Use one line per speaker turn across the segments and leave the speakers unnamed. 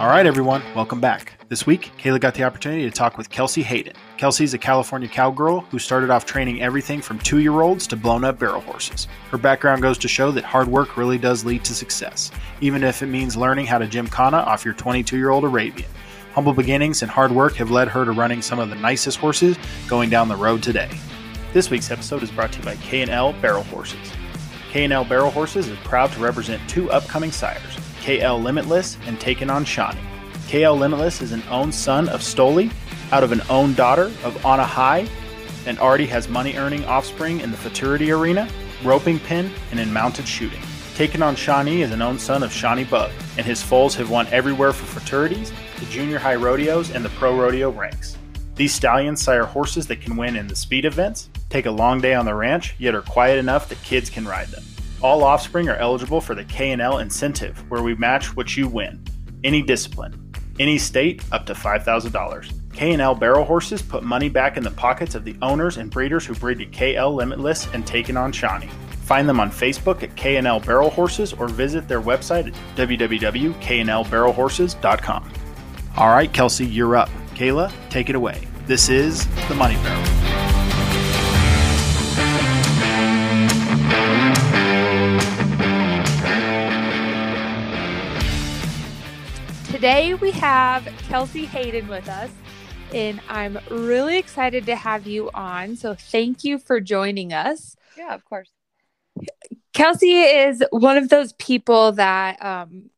All right, everyone, welcome back. This week, Kayla got the opportunity to talk with Kelsey Hayden. Kelsey's a California cowgirl who started off training everything from two year olds to blown up barrel horses. Her background goes to show that hard work really does lead to success, even if it means learning how to gymkhana off your 22 year old Arabian. Humble beginnings and hard work have led her to running some of the nicest horses going down the road today. This week's episode is brought to you by K&L Barrel Horses. K&L Barrel Horses is proud to represent two upcoming sires, KL Limitless and Taken on Shawnee. KL Limitless is an owned son of Stoli out of an owned daughter of Anna High and already has money earning offspring in the futurity arena, roping pin, and in mounted shooting. Taken on Shawnee is an owned son of Shawnee Bug, and his foals have won everywhere for futurities the junior high rodeos and the pro rodeo ranks. These stallions sire horses that can win in the speed events, take a long day on the ranch, yet are quiet enough that kids can ride them. All offspring are eligible for the K&L incentive, where we match what you win. Any discipline, any state, up to $5,000. K&L barrel horses put money back in the pockets of the owners and breeders who breed to KL Limitless and Taken on Shawnee. Find them on Facebook at K&L Barrel Horses or visit their website at www.knlbarrelhorses.com. All right, Kelsey, you're up. Kayla, take it away. This is the Money Barrel.
Today we have Kelsey Hayden with us, and I'm really excited to have you on. So thank you for joining us.
Yeah, of course.
Kelsey is one of those people that um,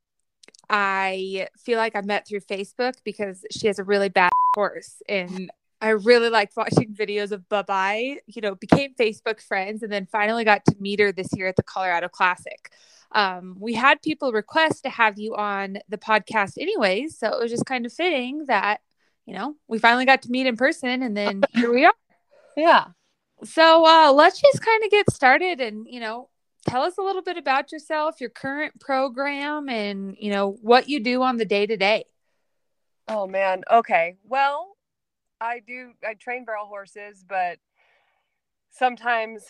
I feel like I met through Facebook because she has a really bad horse, and I really liked watching videos of Bye. You know, became Facebook friends, and then finally got to meet her this year at the Colorado Classic um, we had people request to have you on the podcast anyways. So it was just kind of fitting that, you know, we finally got to meet in person and then here we are.
Yeah.
So uh, let's just kind of get started and, you know, tell us a little bit about yourself, your current program, and, you know, what you do on the day to day.
Oh, man. Okay. Well, I do, I train barrel horses, but sometimes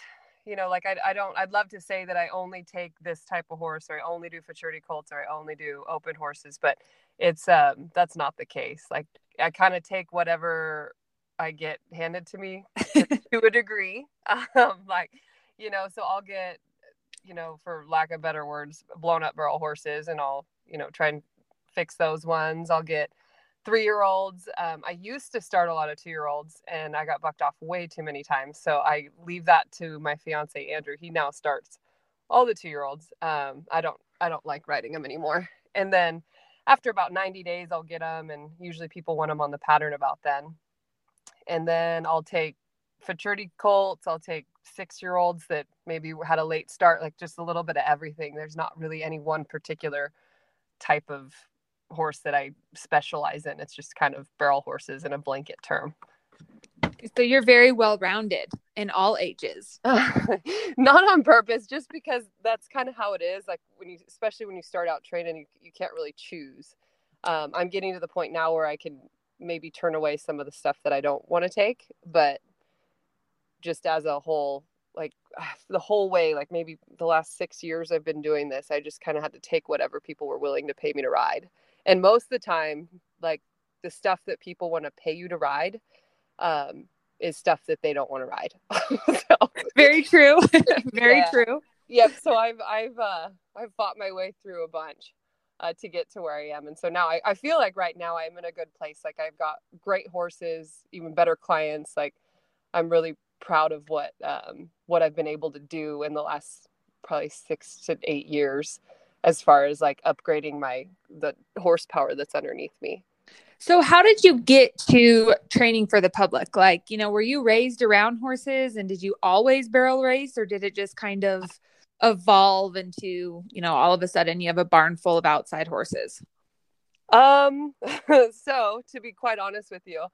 you know like I, I don't i'd love to say that i only take this type of horse or i only do futurity colts or i only do open horses but it's um that's not the case. Like i kind of take whatever i get handed to me to a degree. Um like you know so i'll get you know for lack of better words blown up barrel horses and i'll you know try and fix those ones. I'll get three year olds. Um, I used to start a lot of two year olds and I got bucked off way too many times. So I leave that to my fiance, Andrew. He now starts all the two year olds. Um, I don't, I don't like riding them anymore. And then after about 90 days, I'll get them. And usually people want them on the pattern about then. And then I'll take futurity colts. I'll take six year olds that maybe had a late start, like just a little bit of everything. There's not really any one particular type of horse that I specialize in. It's just kind of barrel horses in a blanket term.
So you're very well rounded in all ages.
Not on purpose, just because that's kind of how it is. Like when you, especially when you start out training, you, you can't really choose. Um, I'm getting to the point now where I can maybe turn away some of the stuff that I don't want to take, but just as a whole, like the whole way, like maybe the last six years I've been doing this, I just kind of had to take whatever people were willing to pay me to ride and most of the time like the stuff that people want to pay you to ride um, is stuff that they don't want to ride.
So, very true. Very
yeah.
true.
Yep so i've i've uh i've fought my way through a bunch uh, to get to where i am. And so now I, I feel like right now i'm in a good place. Like i've got great horses even better clients. Like i'm really proud of what um what i've been able to do in the last probably six to eight years as far as like upgrading my the horsepower that's underneath me.
So how did you get to training for the public? Like, you know, were you raised around horses and did you always barrel race or did it just kind of evolve into, you know, all of a sudden you have a barn full of outside horses?
Um so to be quite honest with you,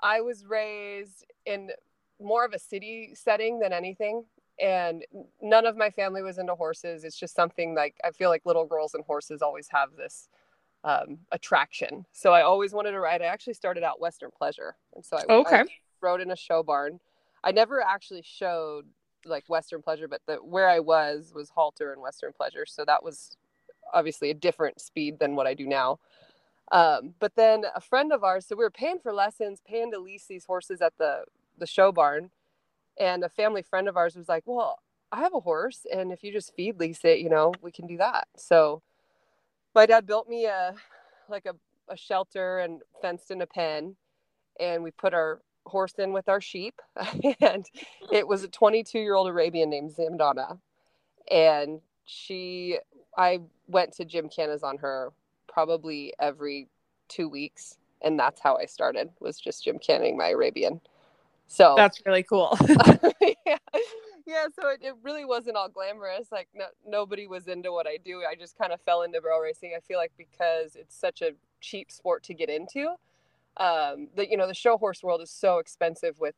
I was raised in more of a city setting than anything and none of my family was into horses. It's just something like i feel like little girls and horses always have this um, attraction. So i always wanted to ride. I actually started out western pleasure and so i,
okay.
I rode in a show barn. I never actually showed like Western Pleasure, but the where I was was halter and Western Pleasure, so that was obviously a different speed than what I do now. Um, but then a friend of ours, so we were paying for lessons, paying to lease these horses at the the show barn, and a family friend of ours was like, "Well, I have a horse, and if you just feed lease it, you know, we can do that." So my dad built me a like a, a shelter and fenced in a pen, and we put our horse in with our sheep, and it was a 22 year old Arabian named Zamdana, and she I went to gymkhanas on her probably every two weeks, and that's how I started was just gymkhaning my Arabian. So
that's really cool.
yeah. yeah, so it, it really wasn't all glamorous. Like no, nobody was into what I do. I just kind of fell into barrel racing. I feel like because it's such a cheap sport to get into, um, the you know the show horse world is so expensive with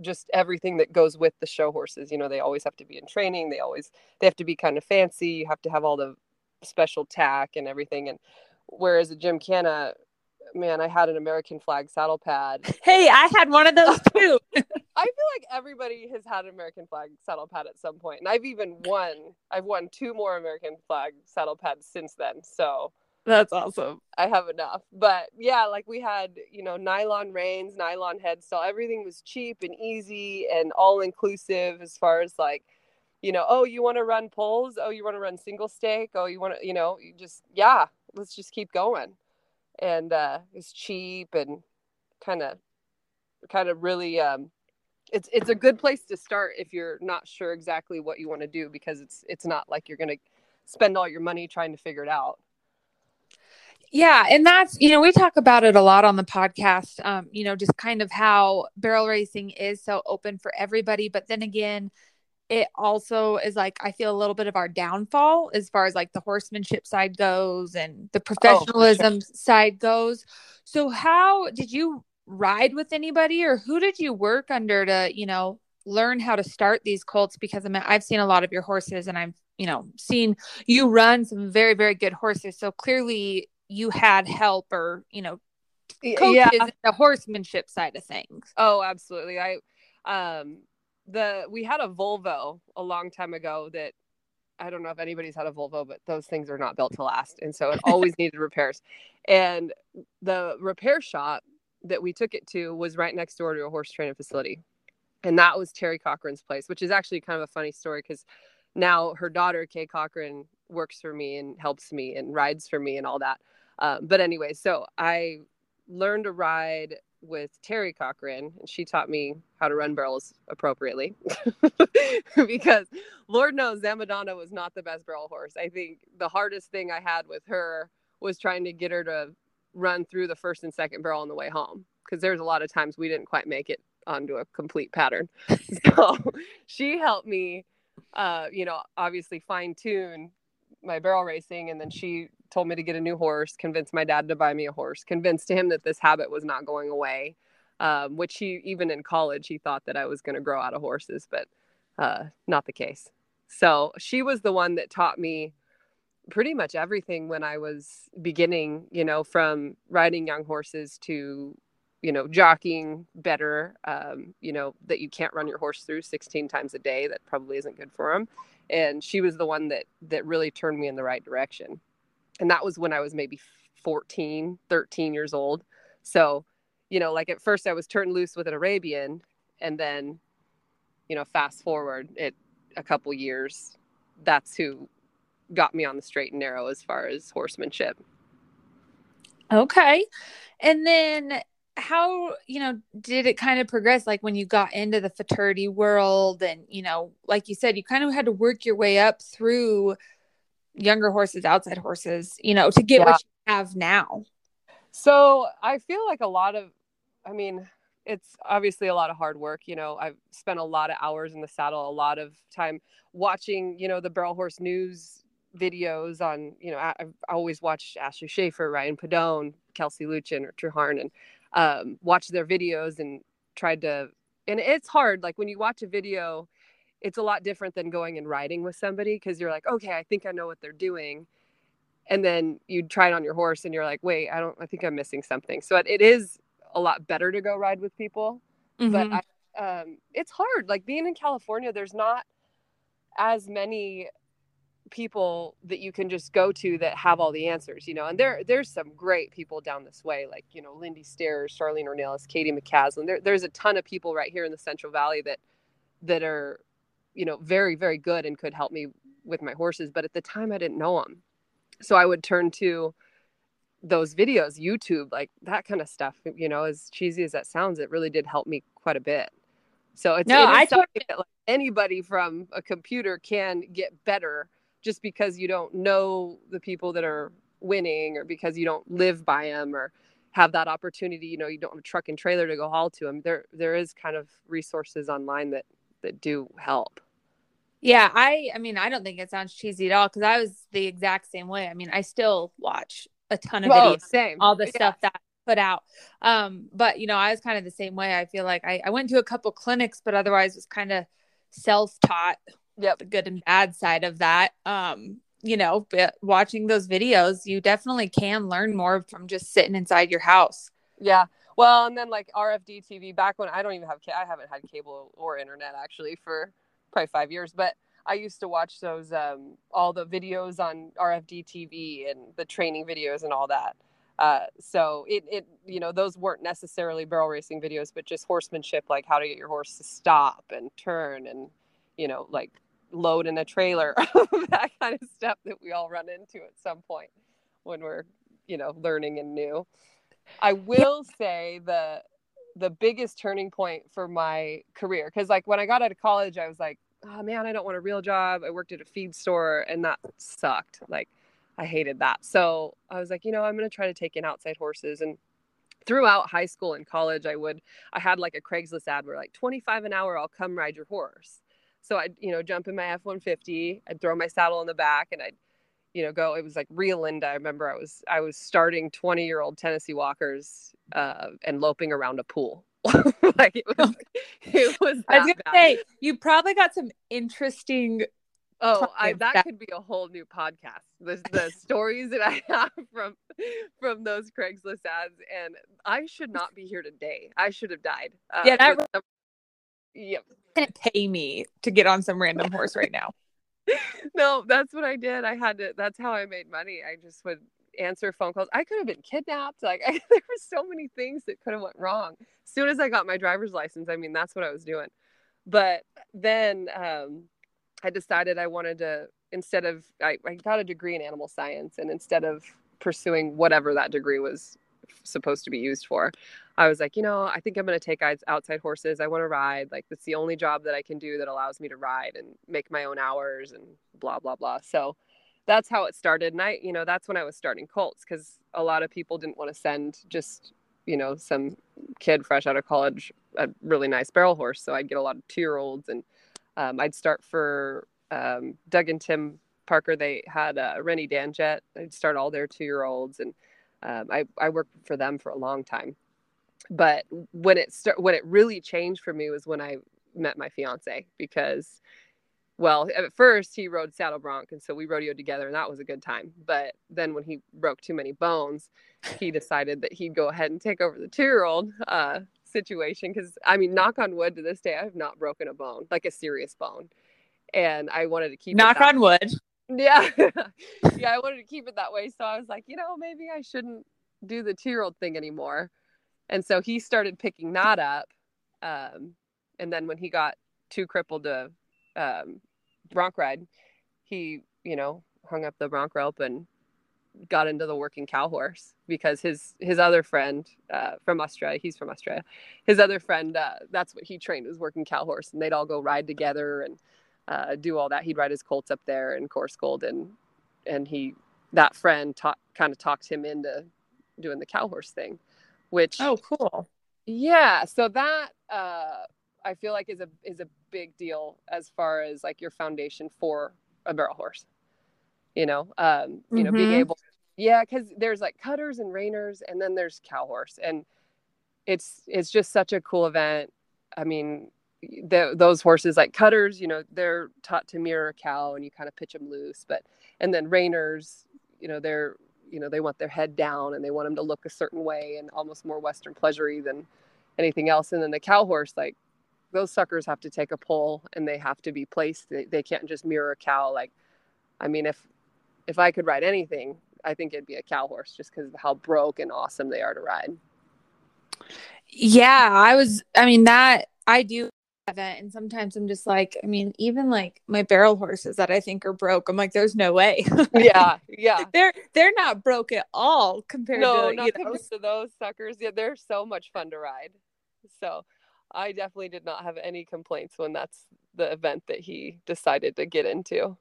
just everything that goes with the show horses. You know, they always have to be in training. They always they have to be kind of fancy. You have to have all the special tack and everything. And whereas a gymkhana, man, I had an American flag saddle pad.
Hey, I had one of those too.
I feel like everybody has had an American flag saddle pad at some point, and I've even won. I've won two more American flag saddle pads since then. So
that's awesome.
I have enough. But yeah, like we had, you know, nylon reins, nylon headstall. Everything was cheap and easy and all inclusive as far as like, you know, oh, you want to run poles? Oh, you want to run single stake? Oh, you want to, you know, you just, yeah, let's just keep going. And uh, it's cheap and kind of, kind of really, um, it's it's a good place to start if you're not sure exactly what you want to do because it's it's not like you're gonna spend all your money trying to figure it out.
Yeah, and that's you know we talk about it a lot on the podcast. Um, you know, just kind of how barrel racing is so open for everybody, but then again, it also is like I feel a little bit of our downfall as far as like the horsemanship side goes and the professionalism oh, sure. side goes. So, how did you ride with anybody, or who did you work under to you know learn how to start these colts? Because I mean, I've seen a lot of your horses, and I've you know seen you run some very very good horses. So clearly you had help or you know coaches yeah. the horsemanship side of things
oh absolutely i um the we had a volvo a long time ago that i don't know if anybody's had a volvo but those things are not built to last. And so it always needed repairs. And the repair shop that we took it to was right next door to a horse training facility. And that was terry cochran's place which is actually kind of a funny story because now her daughter kay cochran works for me and helps me and rides for me and all that. Um, but anyway, so I learned to ride with Terry Cochran, and she taught me how to run barrels appropriately. because Lord knows Zamadonna was not the best barrel horse. I think the hardest thing I had with her was trying to get her to run through the first and second barrel on the way home. Because there's a lot of times we didn't quite make it onto a complete pattern. so she helped me, uh, you know, obviously fine tune my barrel racing. And then she told me to get a new horse, convinced my dad to buy me a horse, convinced him that this habit was not going away. Um, which he even in college he thought that I was going to grow out of horses, but uh, not the case. So she was the one that taught me pretty much everything when I was beginning, you know, from riding young horses to, you know, jockeying better, um, you know, that you can't run your horse through 16 times a day. That probably isn't good for him. And she was the one that, that really turned me in the right direction and that was when i was maybe 14 13 years old. So you know like at first i was turned loose with an arabian and then you know fast forward it a couple years that's who got me on the straight and narrow as far as horsemanship.
Okay. And then how you know did it kind of progress like when you got into the futurity world and you know like you said you kind of had to work your way up through younger horses, outside horses, you know, to get yeah. what you have now?
So I feel like a lot of, I mean, it's obviously a lot of hard work. You know, I've spent a lot of hours in the saddle, a lot of time watching, you know, the barrel horse news videos on, you know, I've always watched Ashley Schafer, Ryann Pedone, Kelsey Lutjen, or Truharn, and um, watched their videos and tried to, and it's hard. Like when you watch a video, it's a lot different than going and riding with somebody because you're like, okay, I think I know what they're doing. And then you try it on your horse and you're like, wait, I don't, I think I'm missing something. So it, it is a lot better to go ride with people. Mm-hmm. But I, um, it's hard. Like being in California, there's not as many people that you can just go to that have all the answers, you know. And there there's some great people down this way, like you know Lindy Stairs, Charlene Ornelas, Katie McCaslin. There, there's a ton of people right here in the Central Valley that that are, you know, very very good and could help me with my horses. But at the time, I didn't know them, so I would turn to those videos, YouTube, like that kind of stuff. You know, as cheesy as that sounds, it really did help me quite a bit. So it's
no,
it
I totally...
that, like, anybody from a computer can get better just because you don't know the people that are winning or because you don't live by them or have that opportunity you know you don't have a truck and trailer to go haul to them there there is kind of resources online that that do help
yeah i i mean i don't think it sounds cheesy at all because i was the exact same way. I mean i still watch a ton of videos
same.
all the
yeah.
stuff that put out. Um but you know i was kind of the same way. I feel like i, I went to a couple clinics but otherwise was kind of self-taught
yep.
the good and bad side of that. Um you know but watching those videos you definitely can learn more from just sitting inside your house.
Yeah. Well and then like rfd tv back when i don't even have i haven't had cable or internet actually for probably five years but i used to watch those um all the videos on rfd tv and the training videos and all that uh, so it, it you know those weren't necessarily barrel racing videos but just horsemanship like how to get your horse to stop and turn and you know like load in a trailer, that kind of stuff that we all run into at some point when we're, you know, learning and new. I will say the the biggest turning point for my career because like when I got out of college, I was like, oh man, I don't want a real job. I worked at a feed store and that sucked. Like I hated that. So I was like, you know, I'm going to try to take in outside horses and throughout high school and college i would i had like a craigslist ad where like 25 an hour i'll come ride your horse so I'd, you know, jump in my F 150, I'd throw my saddle in the back and I'd, you know, go. It was like real Linda. I remember I was, I was starting 20 year old Tennessee walkers uh, and loping around a pool. like it was, it was.
I was gonna bad. say, you probably got some interesting.
Oh, I, that could be a whole new podcast. The, the stories that I have from from those Craigslist ads, and I should not be here today. I should have died.
Uh, yeah, that
Yep.
Can't pay me to get on some random horse right now.
no, that's what I did. I had to. That's how I made money. I just would answer phone calls. I could have been kidnapped. Like I, there were so many things that could have went wrong. As soon as I got my driver's license, I mean, that's what I was doing. But then um, I decided I wanted to instead of I, I got a degree in animal science, and instead of pursuing whatever that degree was supposed to be used for. I was like, you know, I think I'm going to take outside horses. I want to ride. Like, that's the only job that I can do that allows me to ride and make my own hours and blah, blah, blah. So that's how it started. And I, you know, that's when I was starting Colts because a lot of people didn't want to send just, you know, some kid fresh out of college a really nice barrel horse. So I'd get a lot of two year olds and um, I'd start for um, Doug and Tim Parker. They had uh, Rennie Danjet. I'd start all their two year olds and um, I, I worked for them for a long time but when it start, when it really changed for me was when I met my fiance because well at first he rode saddle bronc and so we rodeoed together and that was a good time but then when he broke too many bones he decided that he'd go ahead and take over the two-year-old uh, situation because i mean knock on wood to this day i have not broken a bone like a serious bone and i wanted to keep
knock on wood.
Yeah. Yeah i wanted to keep it that way so i was like you know maybe i shouldn't do the two year old thing anymore and so he started picking that up um, and then when he got too crippled to um, bronc ride he you know hung up the bronc rope and got into the working cow horse because his his other friend uh, from Australia, he's from Australia. His other friend, uh, that's what he trained was working cow horse, and they'd all go ride together and uh, do all that. He'd ride his colts up there in Coarsegold, and and he that friend taught kind of talked him into doing the cow horse thing, which
oh cool
yeah. So that uh, I feel like is a is a big deal as far as like your foundation for a barrel horse. You know, um, you mm-hmm. know, being able yeah, because there's like cutters and reiners, and then there's cow horse, and it's it's just such a cool event. I mean, the, those horses like cutters you know they're taught to mirror a cow and you kind of pitch them loose but and then reiners you know they're you know they want their head down and they want them to look a certain way and almost more western pleasury than anything else and then the cow horse like those suckers have to take a pull and they have to be placed. They, they can't just mirror a cow. Like, I mean, if if I could ride anything, I think it'd be a cow horse just because of how broke and awesome they are to ride.
Yeah, I was. I mean that I do event and sometimes i'm just like i mean even like my barrel horses that i think are broke i'm like there's no way
yeah yeah
they're they're not broke at all compared
no,
to
not
you know
compared to those suckers yeah they're so much fun to ride so i definitely did not have any complaints when that's the event that he decided to get into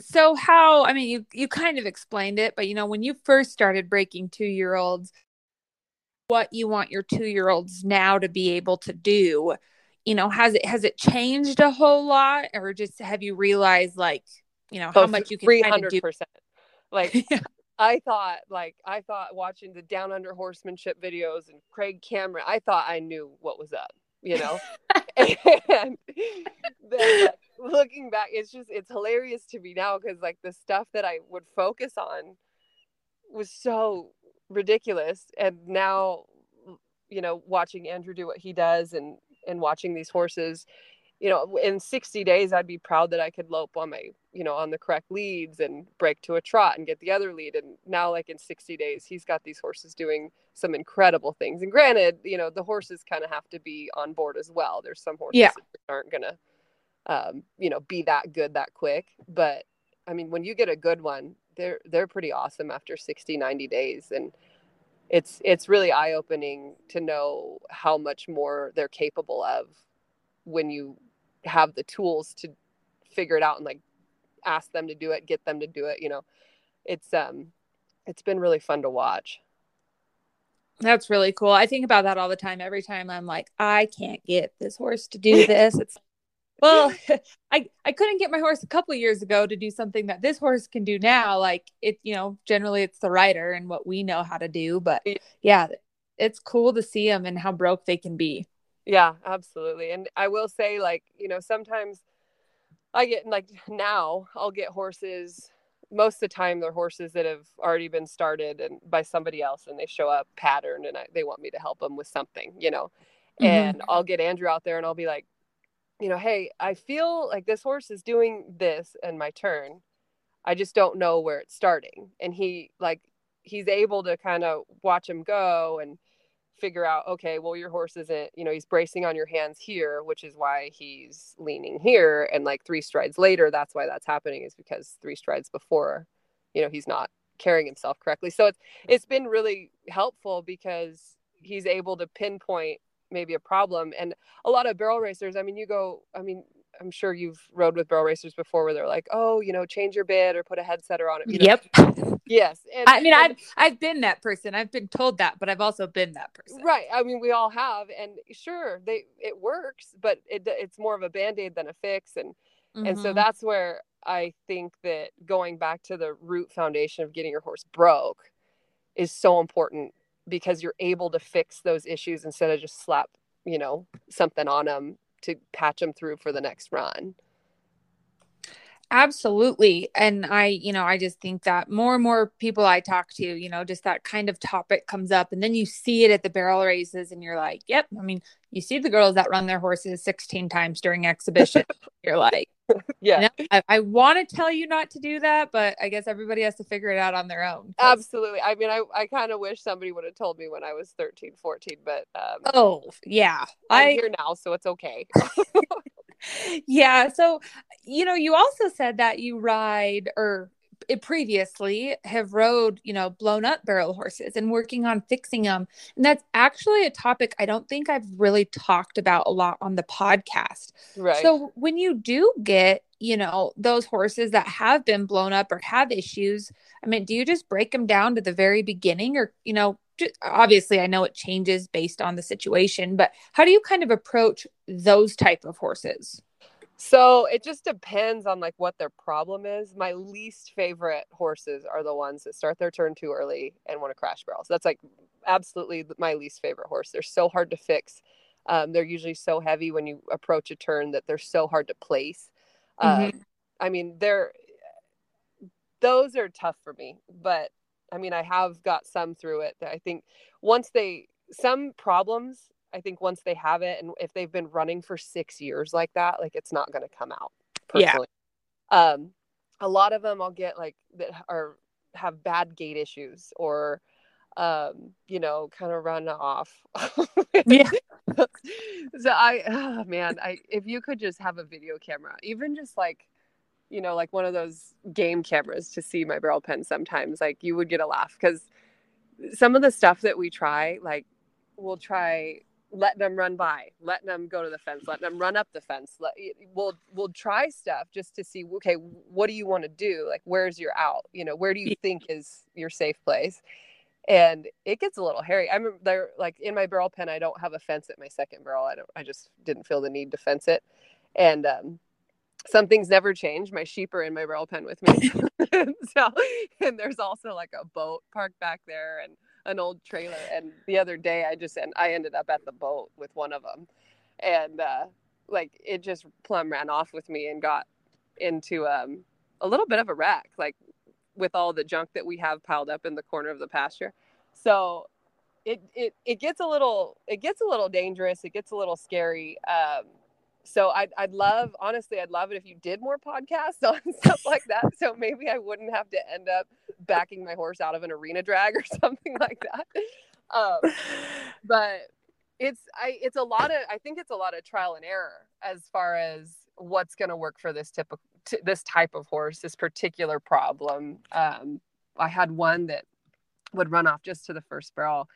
so how i mean you you kind of explained it but you know when you first started breaking two year olds what you want your two year olds now to be able to do you know has it has it changed a whole lot or just have you realized like you know how oh, much you can 300%
do? like yeah. i thought like i thought watching the down under horsemanship videos and craig cameron i thought i knew what was up you know? And then like, looking back it's just it's hilarious to me now because like the stuff that i would focus on was so ridiculous. And now you know watching andrew do what he does and and watching these horses you know in 60 days i'd be proud that i could lope on my you know on the correct leads and break to a trot and get the other lead. And now like in 60 days he's got these horses doing some incredible things. And granted you know the horses kind of have to be on board as well. There's some horses yeah. that aren't gonna um, you know be that good that quick. But i mean when you get a good one they're they're pretty awesome after 60 90 days. And it's it's really eye opening to know how much more they're capable of when you have the tools to figure it out and like ask them to do it, get them to do it, you know. It's um it's been really fun to watch.
That's really cool. I think about that all the time. Every time I'm like, I can't get this horse to do this. It's well i i couldn't get my horse a couple years ago to do something that this horse can do now like it you know generally it's the rider and what we know how to do but yeah it's cool to see them and how broke they can be
yeah absolutely and i will say like you know sometimes i get like now i'll get horses most of the time they're horses that have already been started and by somebody else and they show up patterned and I, they want me to help them with something you know mm-hmm. and i'll get andrew out there and i'll be like you know, hey, I feel like this horse is doing this in my turn. I just don't know where it's starting. And he like he's able to kind of watch him go and figure out, okay, well your horse isn't, you know, he's bracing on your hands here, which is why he's leaning here and like three strides later that's why that's happening is because three strides before, you know, he's not carrying himself correctly. So it's it's been really helpful because he's able to pinpoint maybe a problem. And a lot of barrel racers, I mean, you go, I mean, I'm sure you've rode with barrel racers before where they're like, oh, you know, change your bit or put a head setter on it. You
know?
Yep. yes.
And, I mean, and, I've I've been that person. I've been told that, but I've also been that person.
Right. I mean, we all have, and sure, they it works, but it it's more of a band aid than a fix, and mm-hmm. and so mm-hmm. that's where I think that going back to the root foundation of getting your horse broke is so important because you're able to fix those issues instead of just slap you know something on them to patch them through for the next run
absolutely and i you know i just think that more and more people i talk to you know just that kind of topic comes up and then you see it at the barrel races and you're like yep i mean you see the girls that run their horses 16 times during exhibition. You're like
yeah. You
know, i, I want to tell you not to do that but i guess everybody has to figure it out on their own.
Absolutely i mean i, I kind of wish somebody would have told me when i was 13 14 but um,
oh yeah
i'm I, here now so it's okay
yeah so you know you also said that you ride or previously have rode, you know, blown up barrel horses and working on fixing them. And that's actually a topic I don't think I've really talked about a lot on the podcast.
Right.
So when you do get, you know, those horses that have been blown up or have issues, I mean, do you just break them down to the very beginning or, you know, obviously I know it changes based on the situation, but how do you kind of approach those type of horses?
So it just depends on like what their problem is. My least favorite horses are the ones that start their turn too early and want to crash barrels. That's like absolutely my least favorite horse. They're so hard to fix. Um, they're usually so heavy when you approach a turn that they're so hard to place. Mm-hmm. Um, I mean, they're those are tough for me, but I mean, I have got some through it. That I think once they some problems I think once they have it, and if they've been running for six years like that, like it's not going to come out. Personally. Yeah. Um, a lot of them I'll get like that are have bad gait issues or um, you know, kind of run off.
yeah.
so I, oh man, I if you could just have a video camera, even just like, you know, like one of those game cameras to see my barrel pen sometimes, like you would get a laugh because some of the stuff that we try, like we'll try letting them run by, letting them go to the fence, letting them run up the fence. Let, we'll we'll try stuff just to see, okay, what do you want to do? Like, where's your out? You know, where do you think is your safe place? and it gets a little hairy. I'm there, like in my barrel pen, I don't have a fence at my second barrel. I don't. I just didn't feel the need to fence it, and um, some things never change. My sheep are in my barrel pen with me, so and there's also like a boat parked back there and an old trailer. And the other day, I just and I ended up at the boat with one of them, and uh, like it just plumb ran off with me and got into um, a little bit of a wreck. Like with all the junk that we have piled up in the corner of the pasture. So it it it gets a little it gets a little dangerous. It gets a little scary. Um, so I'd I'd love honestly I'd love it if you did more podcasts on stuff like that. So maybe I wouldn't have to end up backing my horse out of an arena drag or something like that. Um, but it's I it's a lot of I think it's a lot of trial and error as far as what's going to work for this typical t- this type of horse, this particular problem. Um, I had one that would run off just to the first barrel,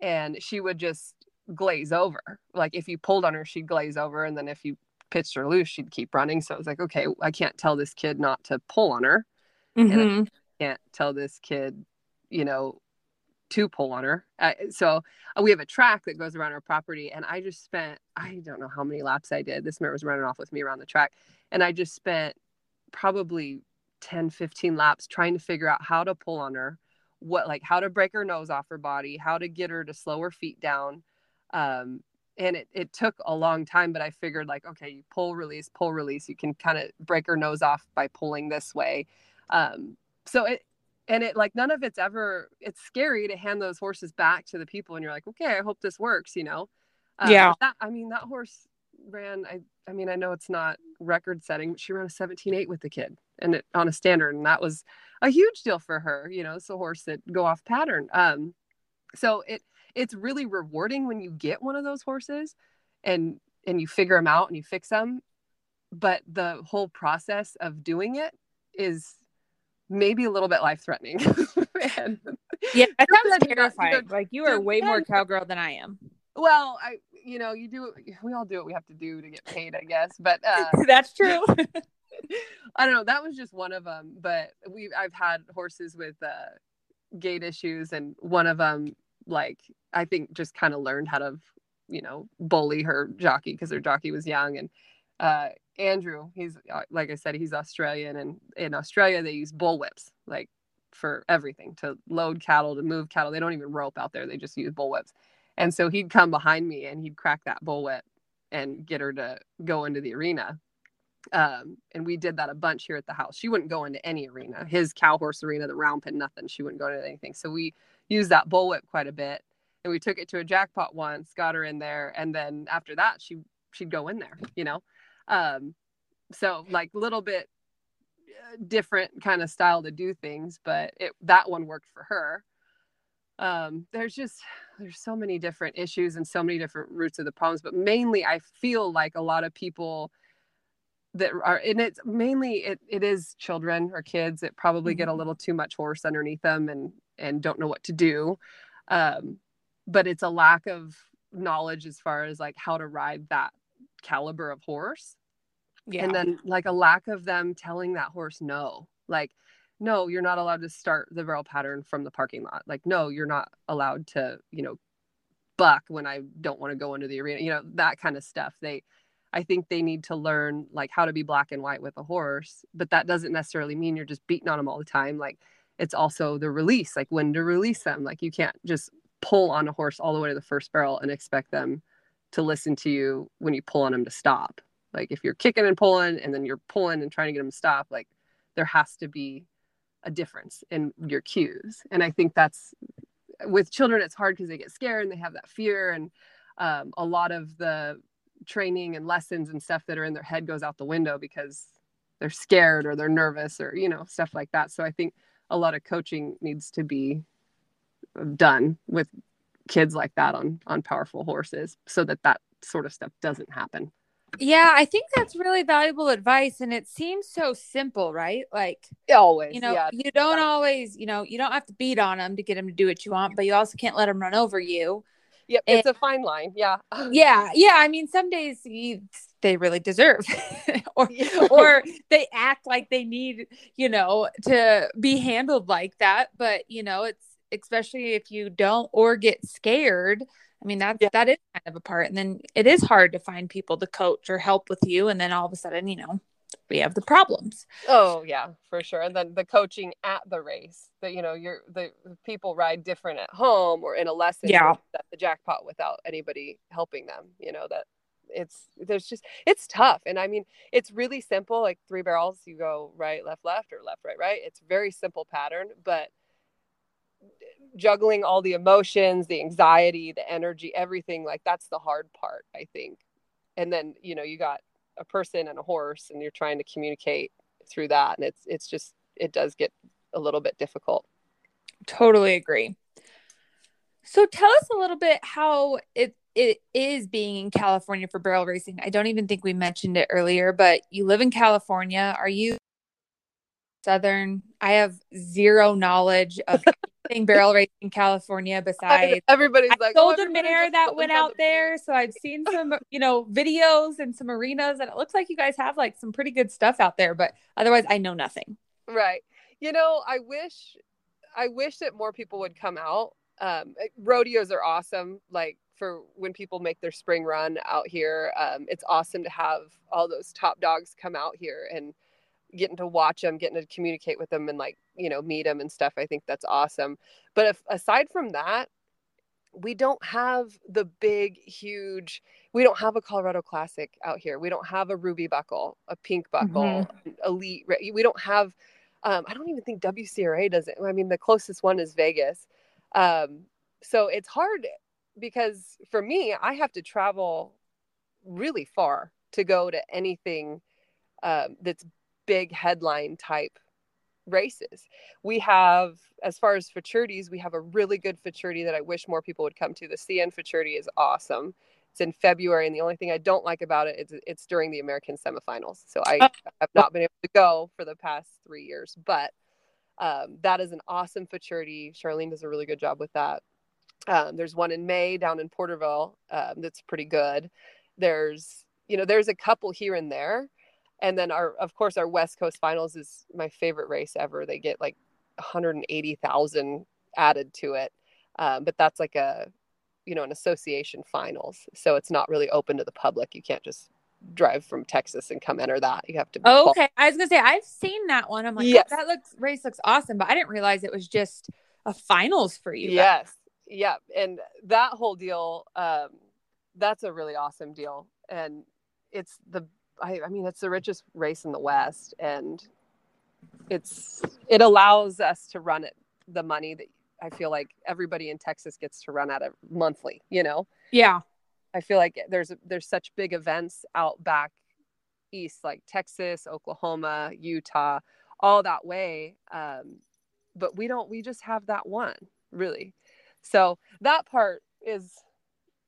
and she would just glaze over. Like if you pulled on her, she'd glaze over, and then if you pitched her loose, she'd keep running. So I was like, okay, I can't tell this kid not to pull on her,
mm-hmm. and I mm-hmm.
can't tell this kid, you know, to pull on her. Uh, so we have a track that goes around our property, and I just spent I don't know how many laps I did. This mare was running off with me around the track, and I just spent probably 10 15 laps trying to figure out how to pull on her what like how to break her nose off her body how to get her to slow her feet down um, and it, it took a long time but i figured like okay you pull release pull release you can kind of break her nose off by pulling this way. Um, so it and it like none of it's ever it's scary to hand those horses back to the people and you're like okay i hope this works you know?
Um, yeah.
that, i mean that horse ran i i mean i know it's not record setting she ran a 17-8 with the kid and it on a standard and that was a huge deal for her you know it's a horse that go off pattern. Um so it it's really rewarding when you get one of those horses and and you figure them out and you fix them but the whole process of doing it is maybe a little bit life threatening
yeah that sounds terrifying like you are way more cowgirl than i am
well i you know, you do we all do what we have to do to get paid, I guess. But uh,
that's true.
I don't know. That was just one of them. But we I've had horses with uh, gait issues, and one of them, like I think, just kind of learned how to, you know, bully her jockey because her jockey was young. And uh, Andrew, he's uh, like I said, he's Australian, and in Australia they use bull whips, like for everything to load cattle, to move cattle. They don't even rope out there; they just use bull whips. And so he'd come behind me and he'd crack that bullwhip and get her to go into the arena. Um, and we did that a bunch here at the house. She wouldn't go into any arena, his cow horse arena, the round pen, nothing. She wouldn't go into anything. So we used that bullwhip quite a bit. And we took it to a jackpot once, got her in there, and then after that, she she'd go in there, you know. Um, so like a little bit uh, different kind of style to do things, but it that one worked for her um, there's just there's so many different issues and so many different roots of the problems but mainly i feel like a lot of people that are and it's mainly it, it is children or kids that probably get a mm-hmm. little too much horse underneath them and and don't know what to do um, but it's a lack of knowledge as far as like how to ride that caliber of horse yeah. and then like a lack of them telling that horse no like no, you're not allowed to start the barrel pattern from the parking lot. Like, no, you're not allowed to, you know, buck when I don't want to go into the arena, you know, that kind of stuff. They, I think they need to learn like how to be black and white with a horse, but that doesn't necessarily mean you're just beating on them all the time. Like, it's also the release, like when to release them. Like, you can't just pull on a horse all the way to the first barrel and expect them to listen to you when you pull on them to stop. Like, if you're kicking and pulling and then you're pulling and trying to get them to stop, like, there has to be a difference in your cues. And I think that's with children, it's hard because they get scared and they have that fear. And um, a lot of the training and lessons and stuff that are in their head goes out the window because they're scared or they're nervous or you know stuff like that so i think a lot of coaching needs to be done with kids like that on on powerful horses so that that sort of stuff doesn't happen.
Yeah i think that's really valuable advice and it seems so simple right? Like
always.
you know
yeah.
you don't always you know you don't have to beat on them to get them to do what you want but you also can't let them run over you
Yep,
And-
it's a fine line. Yeah.
yeah yeah i mean some days you, they really deserve or or they act like they need you know to be handled like that but you know it's especially if you don't or get scared i mean that's
Yeah.
that is kind of a part and then it is hard to find people to coach or help with you and then all of a sudden you know we have the problems
Oh yeah, for sure. And then the coaching at the race. That you know, you're the people ride different at home or in a lesson.
Yeah.
At the jackpot without anybody helping them. You know that it's there's just it's tough. And I mean, it's really simple. Like three barrels, you go right, left, left, or left, right, right. It's very simple pattern, but juggling all the emotions, the anxiety, the energy, everything like that's the hard part, I think. And then you know you got a person and a horse, and you're trying to communicate through that and it's it's just it does get a little bit difficult
Totally agree. So tell us a little bit how it it is being in California for barrel racing. I don't even think we mentioned it earlier, but you live in California. Are you Southern? I have zero knowledge of barrel racing in California besides
everybody's
I
like
sold
oh,
a mare that went out there, so I've seen some, you know, videos and some arenas, and it looks like you guys have like some pretty good stuff out there. But otherwise, I know nothing.
right you know i wish i wish that more people would come out um rodeos are awesome like for when people make their spring run out here um it's awesome to have all those top dogs come out here and getting to watch them getting to communicate with them and like you know meet them and stuff i think that's awesome. But if aside from that we don't have the big huge we don't have a colorado classic out here. We don't have a ruby buckle a pink buckle elite we don't have um, i don't even think wcra does it. I mean the closest one is vegas. Um, so it's hard because for me i have to travel really far to go to anything um, that's big headline type races. We have, as far as futurities, we have a really good futurity that I wish more people would come to. The CN futurity is awesome. It's in February, and the only thing I don't like about it is it's during the American semifinals. So I have not been able to go for the past three years, but um, that is an awesome futurity. Charlene does a really good job with that. Um, there's one in May down in Porterville um, that's pretty good. There's, you know, there's a couple here and there and then our of course our west coast finals is my favorite race ever they get like 180000 added to it um, but that's like a you know an association finals so it's not really open to the public you can't just drive from texas and come enter that you have to be
Oh, okay. I was gonna say I've seen that one. I'm like,
Yes.
oh, that looks race looks awesome, but I didn't realize it was just a finals for you. guys.
yes yeah and that whole deal um, that's a really awesome deal and it's the I, I mean it's the richest race in the west and it's it allows us to run it the money that i feel like everybody in texas gets to run out of monthly you know
Yeah.
i feel like there's there's such big events out back east like texas oklahoma utah all that way um, but we don't we just have that one really so that part is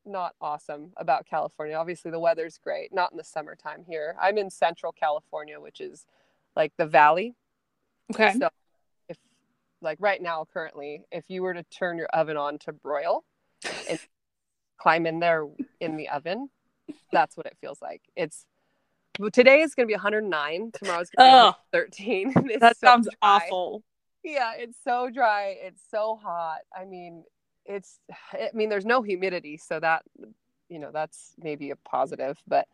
not awesome about california. Obviously the weather's great not in the summertime here. I'm in central california which is like the valley.
Okay.
so if like right now currently if you were to turn your oven on to broil and climb in there in the oven that's what it feels like. It's well, today is going to be 109 tomorrow's going to be 13 It's
that
so
sounds
dry.
awful.
yeah it's so dry. It's so hot. I mean it's i mean there's no humidity so that you know that's maybe a positive but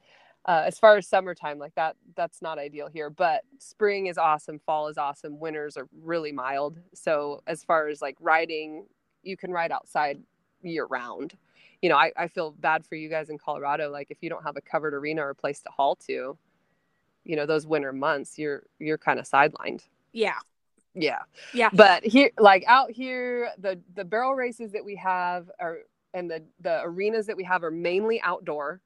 uh, as far as summertime like that that's not ideal here but spring is awesome fall is awesome winters are really mild. So as far as like riding you can ride outside year round you know I, I feel bad for you guys in colorado like if you don't have a covered arena or a place to haul to you know those winter months you're you're kind of sidelined.
Yeah.
Yeah
Yeah.
but here like out here the the barrel races that we have are and the the arenas that we have are mainly outdoor.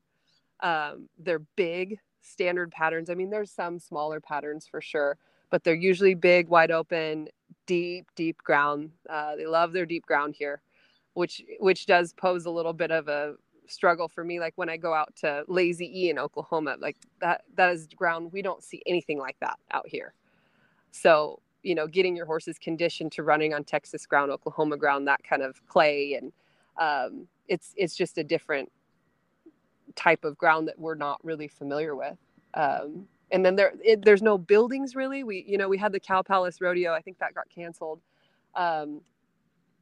Um, they're big standard patterns. I mean, there's some smaller patterns for sure, but they're usually big, wide open, deep, deep ground. Uh, they love their deep ground here, which which does pose a little bit of a struggle for me. Like when I go out to Lazy E in Oklahoma, like that that is ground we don't see anything like that out here. So you know, getting your horses conditioned to running on Texas ground, Oklahoma ground, that kind of clay, and um, it's it's just a different type of ground that we're not really familiar with. Um, and then there it, there's no buildings really. We you know we had the Cow Palace Rodeo. I think that got canceled. Um,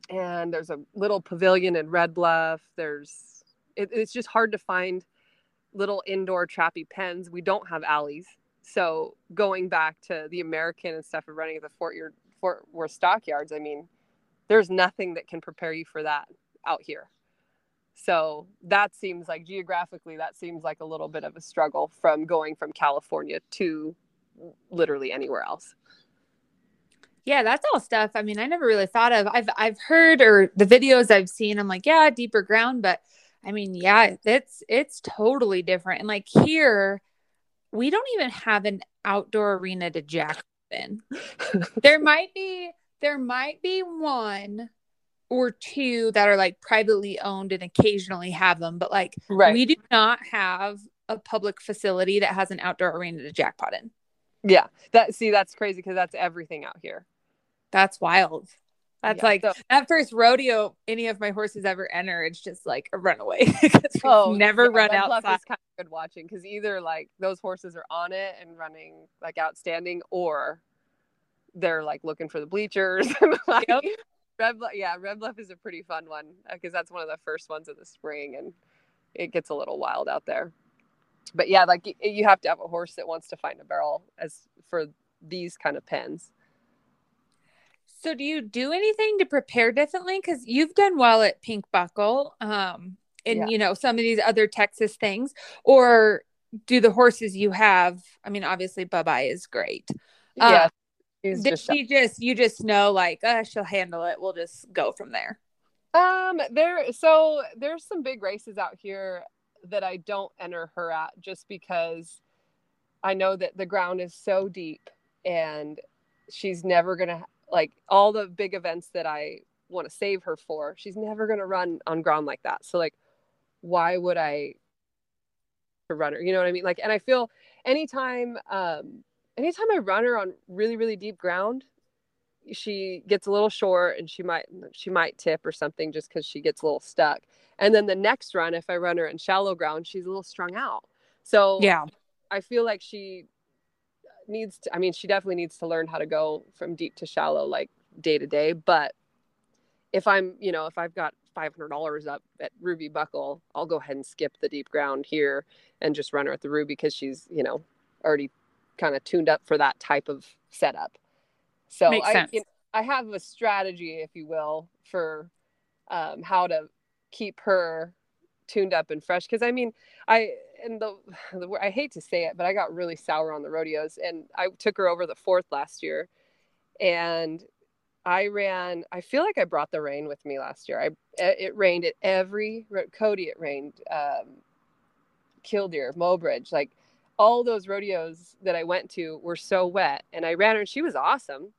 and there's a little pavilion in Red Bluff. There's it, it's just hard to find little indoor trappy pens. We don't have alleys. So going back to the American and stuff of running at the Fort, Your, Fort Worth stockyards, I mean, there's nothing that can prepare you for that out here. So that seems like geographically, that seems like a little bit of a struggle from going from California to literally anywhere else.
Yeah, that's all stuff. I mean, I never really thought of. I've I've heard or the videos I've seen. I'm like, yeah, deeper ground, but I mean, yeah, it's it's totally different. And like here, we don't even have an outdoor arena to jack in. there might be there might be one or two that are like privately owned and occasionally have them, but like right. we do not have a public facility that has an outdoor arena to jackpot in.
Yeah. That see that's crazy because that's everything out here.
That's wild. That's yeah, like so, that first rodeo any of my horses ever enter. It's just like a runaway. oh, never yeah, run is
kind of good watching because either like those horses are on it and running like outstanding, or they're like looking for the bleachers. like, yep. Red Bluff, yeah, Red Bluff is a pretty fun one because uh, that's one of the first ones of the spring, and it gets a little wild out there. But yeah, like you have to have a horse that wants to find a barrel as for these kind of pens.
So do you do anything to prepare differently? Because you've done well at Pink Buckle, um, and yeah. you know some of these other Texas things, or do the horses you have? I mean, obviously Bye is great.
Yeah.
Uh, did just she just you just know like uh, she'll handle it? We'll just go from there.
Um, there so there's some big races out here that I don't enter her at just because I know that the ground is so deep and she's never gonna like all the big events that I want to save her for, she's never going to run on ground like that. So like, why would I run her? You know what I mean? Like, and I feel anytime, um, anytime I run her on really, really deep ground, she gets a little short and she might, she might tip or something just cause she gets a little stuck. And then the next run, if I run her in shallow ground, she's a little strung out. So
yeah,
I feel like she needs to, I mean, she definitely needs to learn how to go from deep to shallow, like day to day. But if I'm, you know, if I've got $500 up at Ruby Buckle, I'll go ahead and skip the deep ground here and just run her at the Ruby because she's, you know, already kind of tuned up for that type of setup. So Makes I. You know, I have a strategy, if you will, for um, how to keep her tuned up and fresh. Because I mean, I and the, the I hate to say it, but I got really sour on the rodeos, and I took her over the fourth last year, and I ran. I feel like I brought the rain with me last year. I it rained at every Cody. It rained um, Killdeer, Mobridge, like all those rodeos that I went to were so wet, and I ran her. and She was awesome,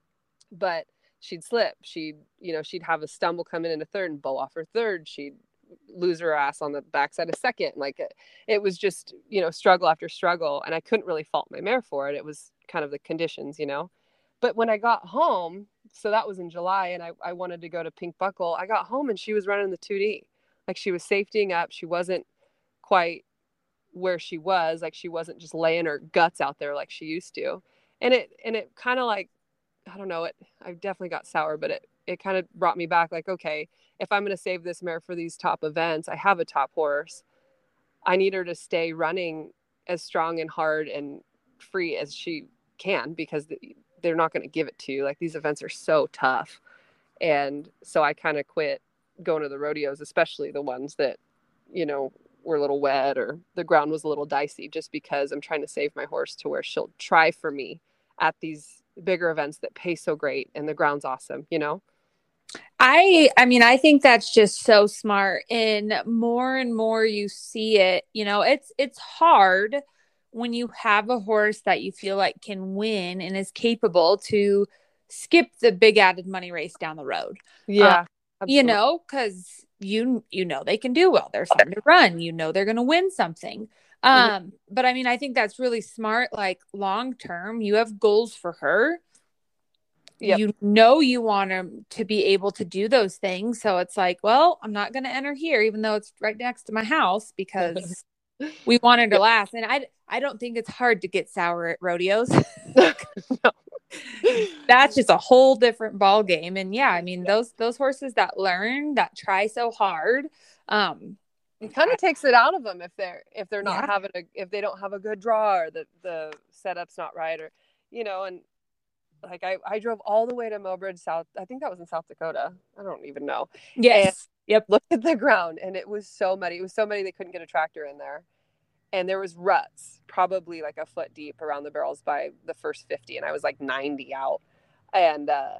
but she'd slip. She'd you know she'd have a stumble coming a third and bow off her third. She'd lose her ass on the backside of second. Like it, it was just, you know, struggle after struggle. And I couldn't really fault my mare for it. It was kind of the conditions, you know. But when I got home, so that was in July, and I, I wanted to go to Pink Buckle, I got home and she was running the 2D. Like she was safetying up. She wasn't quite where she was. Like she wasn't just laying her guts out there like she used to. And it, and it kind of like, I don't know, it, I definitely got sour, but it, it kind of brought me back like, okay, if I'm going to save this mare for these top events, I have a top horse. I need her to stay running as strong and hard and free as she can because they're not going to give it to you. Like these events are so tough. And so I kind of quit going to the rodeos, especially the ones that, you know, were a little wet or the ground was a little dicey, just because I'm trying to save my horse to where she'll try for me at these bigger events that pay so great and the ground's awesome, you know?
I I mean I think that's just so smart and more and more you see it, you know, it's it's hard when you have a horse that you feel like can win and is capable to skip the big added money race down the road.
Yeah.
Um, you know, cuz you you know they can do well. They're fun to run. You know they're going to win something. Um but I mean I think that's really smart like long term. You have goals for her yep. you know you want them to be able to do those things. So it's like, well, I'm not going to enter here, even though it's right next to my house because we wanted to last. And I, I don't think it's hard to get sour at rodeos. That's just a whole different ball game. And yeah, I mean those those horses that learn that try so hard, um,
it kind of takes it out of them if they're if they're not yeah. having a if they don't have a good draw or the the setup's not right or you know and like I, I drove all the way to Mobridge, South. I think that was in South Dakota. I don't even know.
Yes. And
yep. Looked at the ground and it was so muddy. It was so muddy they couldn't get a tractor in there. And there was ruts, probably like a foot deep around the barrels by the first 50. And I was like 90 out. And uh,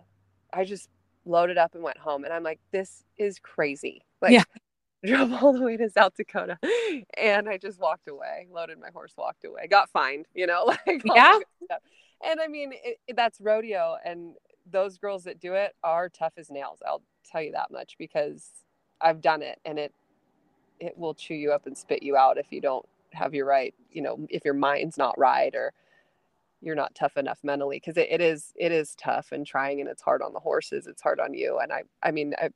I just loaded up and went home. And I'm like, this is crazy. Like, yeah. drove all the way to South Dakota and I just walked away, loaded my horse, walked away, got fined, you know, like,
yeah
and I mean, it, it, that's rodeo, and those girls that do it are tough as nails. I'll tell you that much because I've done it, and it it will chew you up and spit you out if you don't have your right. You know, if your mind's not right or you're not tough enough mentally because it, it is it is tough and trying and it's hard on the horses it's hard on you and i i mean i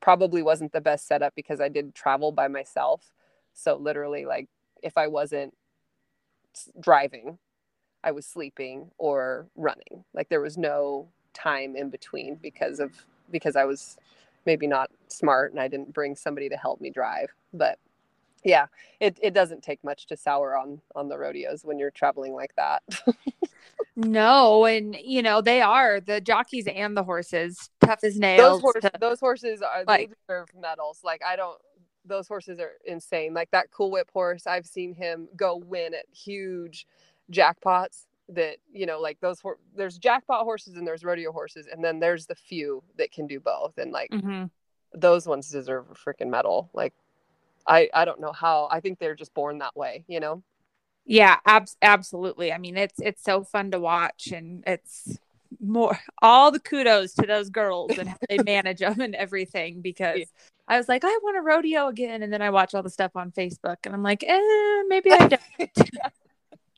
probably wasn't the best setup because i did travel by myself so literally like if i wasn't driving I was sleeping or running. Like there was no time in between because of because I was maybe not smart and I didn't bring somebody to help me drive. But yeah, it, it doesn't take much to sour on on the rodeos when you're traveling like that.
no, and you know they are the jockeys and the horses tough as nails.
Those, horse, to, those horses are like, they deserve medals. Like I don't. Those horses are insane. Like that Cool Whip horse, I've seen him go win at huge jackpots that you know like those there's jackpot horses and there's rodeo horses and then there's the few that can do both and like mm-hmm. those ones deserve a freaking medal like i i don't know how i think they're just born that way you know
yeah ab- absolutely i mean it's it's so fun to watch and it's more all the kudos to those girls and how they manage them and everything because yeah. I was like, I want a rodeo again. And then I watch all the stuff on Facebook and I'm like, eh, maybe I don't.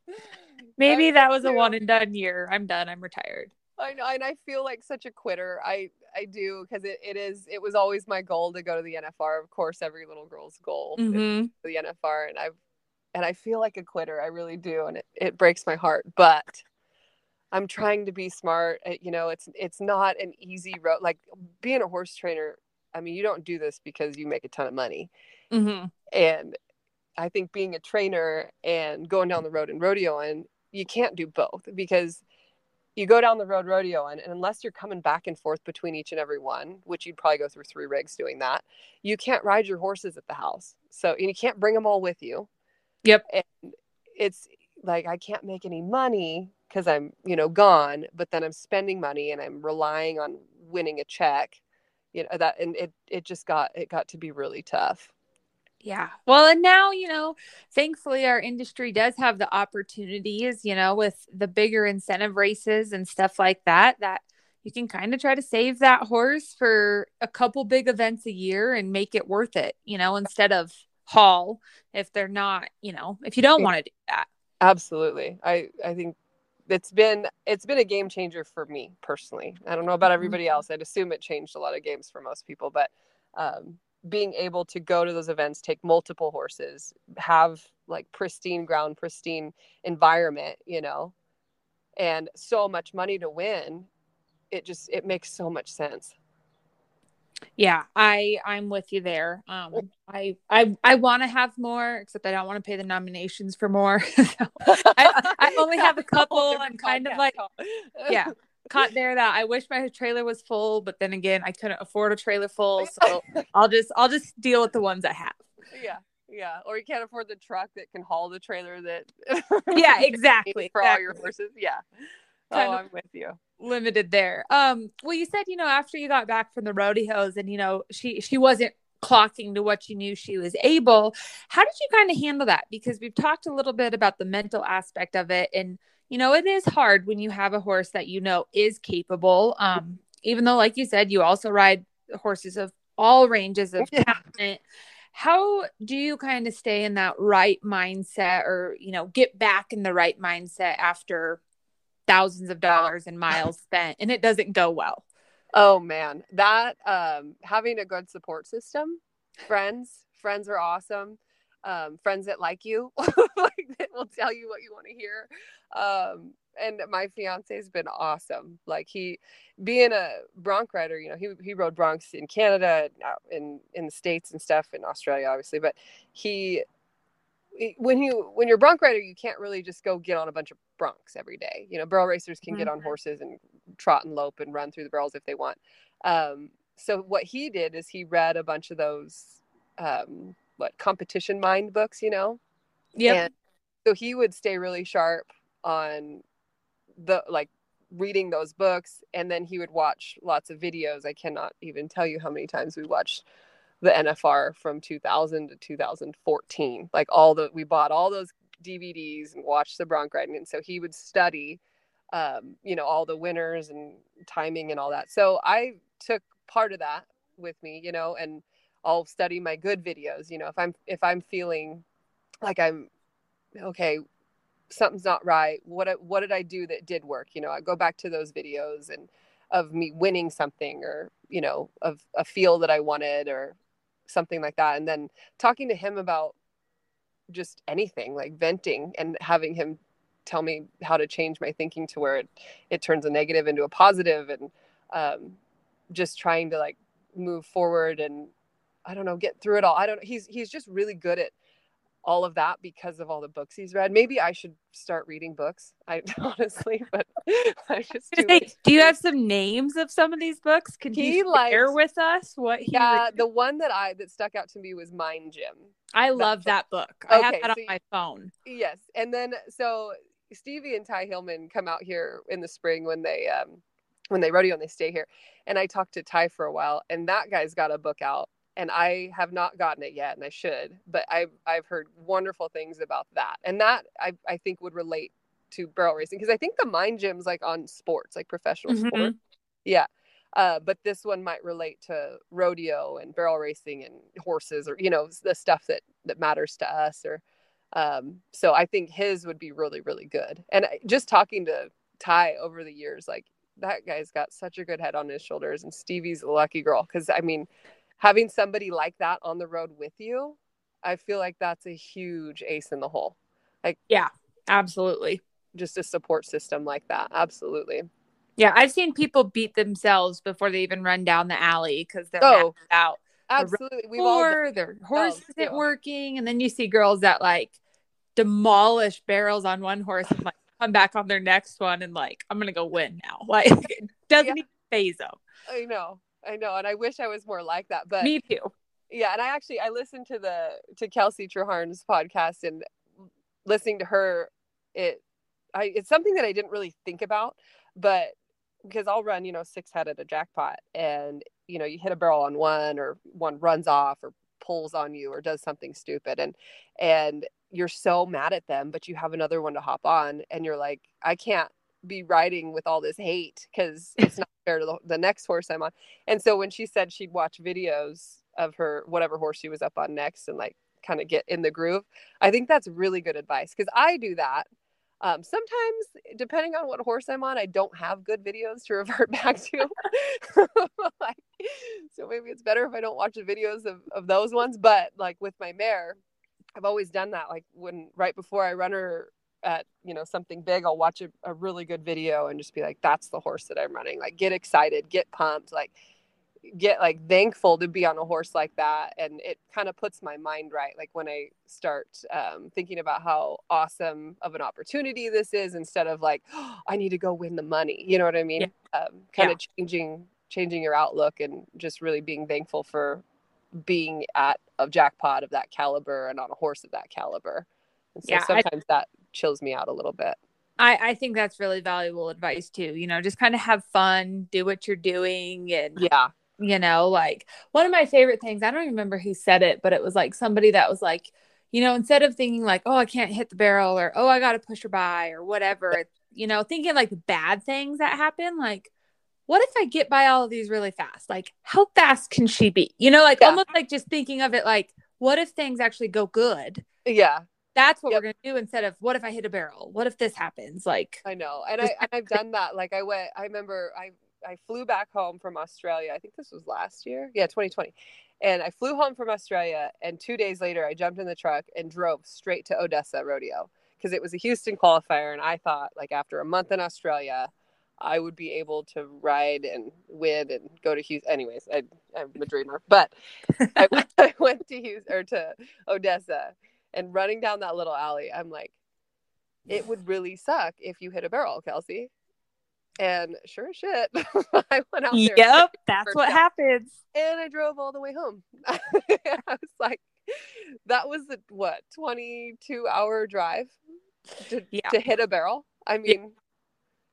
Maybe that was a one and done year. I'm done. I'm retired.
I know, and I feel like such a quitter. I I do because it, it is it was always my goal to go to the NFR. Of course, every little girl's goal mm-hmm. the NFR, and I've and I feel like a quitter. I really do, and it, it breaks my heart. But I'm trying to be smart. You know, it's it's not an easy road. Like being a horse trainer. I mean, you don't do this because you make a ton of money, mm-hmm. and I think being a trainer and going down the road and rodeoing you can't do both because you go down the road rodeo and, and, unless you're coming back and forth between each and every one which you'd probably go through three rigs doing that you can't ride your horses at the house. So you can't bring them all with you.
Yep.
And it's like i can't make any money because i'm you know gone but then i'm spending money and i'm relying on winning a check. You know that and it it just got it got to be really tough
yeah. Well, and now, you know, thankfully our industry does have the opportunities, you know, with the bigger incentive races and stuff like that, that you can kind of try to save that horse for a couple big events a year and make it worth it, you know, instead of haul if they're not, you know, if you don't want to do that.
Absolutely. I I think it's been it's been a game changer for me personally. I don't know about mm-hmm. everybody else. I'd assume it changed a lot of games for most people, but um being able to go to those events, take multiple horses, have like pristine ground, pristine environment, you know, and so much money to win, it just it makes so much sense.
Yeah, I I'm with you there. Um, I I I want to have more, except I don't want to pay the nominations for more. so I, I only have a couple. I'm kind of like, yeah, caught there that I wish my trailer was full, but then again, I couldn't afford a trailer full, so I'll just I'll just deal with the ones I have.
Yeah, yeah. Or you can't afford the truck that can haul the trailer that.
yeah, exactly.
for
exactly.
all your horses. Yeah. oh, I'm with you.
Limited there. Um, well, you said you know after you got back from the rodeos, and you know she she wasn't clocking to what you knew she was able. How did you kind of handle that? Because we've talked a little bit about the mental aspect of it, and you know it is hard when you have a horse that you know is capable. Um, even though, like you said, you also ride horses of all ranges of talent. How do you kind of stay in that right mindset or you know get back in the right mindset after thousands of dollars and miles spent and it doesn't go well?
Oh man. That um having a good support system friends friends are awesome um friends that like you like that will tell you what you want to hear um and my fiance has been awesome. Like he, being a bronc rider, you know, he he rode broncs in Canada, in in the states and stuff, in Australia, obviously. But he, when you when you're a bronc rider, you can't really just go get on a bunch of broncs every day. You know, barrel racers can mm-hmm. get on horses and trot and lope and run through the barrels if they want. Um, so what he did is he read a bunch of those um, what competition mind books, you know.
Yeah.
So he would stay really sharp on the like reading those books and then he would watch lots of videos i cannot even tell you how many times we watched the nfr from 2000 to 2014 like all the we bought all those dvds and watched the bronc riding and so he would study um, you know all the winners and timing and all that so i took part of that with me you know and i'll study my good videos you know if i'm if i'm feeling like i'm okay something's not right. What what did I do that did work? You know, I go back to those videos and of me winning something or you know of a feel that I wanted or something like that, and then talking to him about just anything like venting and having him tell me how to change my thinking to where it, it turns a negative into a positive and um, just trying to like move forward and I don't know get through it all. I don't he's he's just really good at all of that because of all the books he's read. Maybe I should start reading books. I honestly, but I just
do. Do you have some names of some of these books? Can he you share with us what he?
Yeah, read? the one that I that stuck out to me was Mind Gym.
I love that book. I have that so on my phone.
Yes, and then so Stevi and Ty Hillman come out here in the spring when they um when they rodeo and they stay here, and I talked to Ty for a while, and that guy's got a book out and I have not gotten it yet, and I should. But I've I've heard wonderful things about that, and that I I think would relate to barrel racing because I think the mind gym's like on sports, like professional mm-hmm. sport. Yeah. Uh, but this one might relate to rodeo and barrel racing and horses or you know the stuff that that matters to us or um, so i think his would be really really good and just talking to ty over the years like that guy's got such a good head on his shoulders and stevie's a lucky girl because i mean having somebody like that on the road with you, I feel like that's a huge ace in the hole. Like,
yeah, absolutely.
Just a support system like that. Absolutely.
Yeah, I've seen people beat themselves before they even run down the alley because they're oh, out.
Absolutely. We've all
their horse oh, isn't yeah. working. And then you see girls that like demolish barrels on one horse and like come back on their next one and like, I'm gonna go win now. Like it doesn't yeah. even phase them.
I know. I know, and I wish I was more like that. But
me too.
Yeah, and I actually I listened to the to Kelsey Treharne's podcast and listening to her, it I it's something that I didn't really think about, but because I'll run, you know, six head at a jackpot, and you know, you hit a barrel on one, or one runs off, or pulls on you, or does something stupid, and and you're so mad at them, but you have another one to hop on, and you're like, I can't be riding with all this hate because it's not fair to the, the next horse I'm on. And so when she said she'd watch videos of her whatever horse she was up on next and like kind of get in the groove, I think that's really good advice because I do that. Um, sometimes, depending on what horse I'm on, I don't have good videos to revert back to. like, so maybe it's better if I don't watch the videos of, of those ones. But like with my mare, I've always done that. Like when right before I run her at you know something big i'll watch a, a, really good video and just be like that's the horse that i'm running. Like get excited get pumped like get like thankful to be on a horse like that. And it kind of puts my mind right like when i start um, thinking about how awesome of an opportunity this is instead of like oh, i need to go win the money. You know what i mean? Yeah. um, kind yeah. of changing changing your outlook and just really being thankful for being at a jackpot of that caliber and on a horse of that caliber. And so yeah, sometimes I, that chills me out a little bit.
I, I think that's really valuable advice too. You know, just kind of have fun, do what you're doing, and
Yeah.
you know, like one of my favorite things. I don't even remember who said it, but it was like somebody that was like, you know, instead of thinking like, oh, I can't hit the barrel, or oh, I got to push her by, or whatever, you know, thinking like bad things that happen, like. What if I get by all of these really fast? Like, how fast can she be? You know, like
Yeah.
almost like just thinking of it like, what if things actually go good?
Yeah.
That's what
Yep.
we're gonna do instead of what if I hit a barrel? What if this happens? Like,
I know. And I and I've done that. Like I went I remember I I flew back home from Australia. I think this was last year. Yeah, 2020. And I flew home from Australia and 2 days later I jumped in the truck and drove straight to Odessa Rodeo because it was a Houston qualifier and I thought like after a month in Australia I would be able to ride and win and go to Houston. Anyways, I, I'm a dreamer, but I, went- I went to Houston or to Odessa and running down that little alley. I'm like, it would really suck if you hit a barrel, Kelsey. And sure as shit, I went out there
yep, that's what happens.
and I drove all the way home. I was like, that was the what 22 hour drive to,
Yeah.
to hit a barrel. I mean,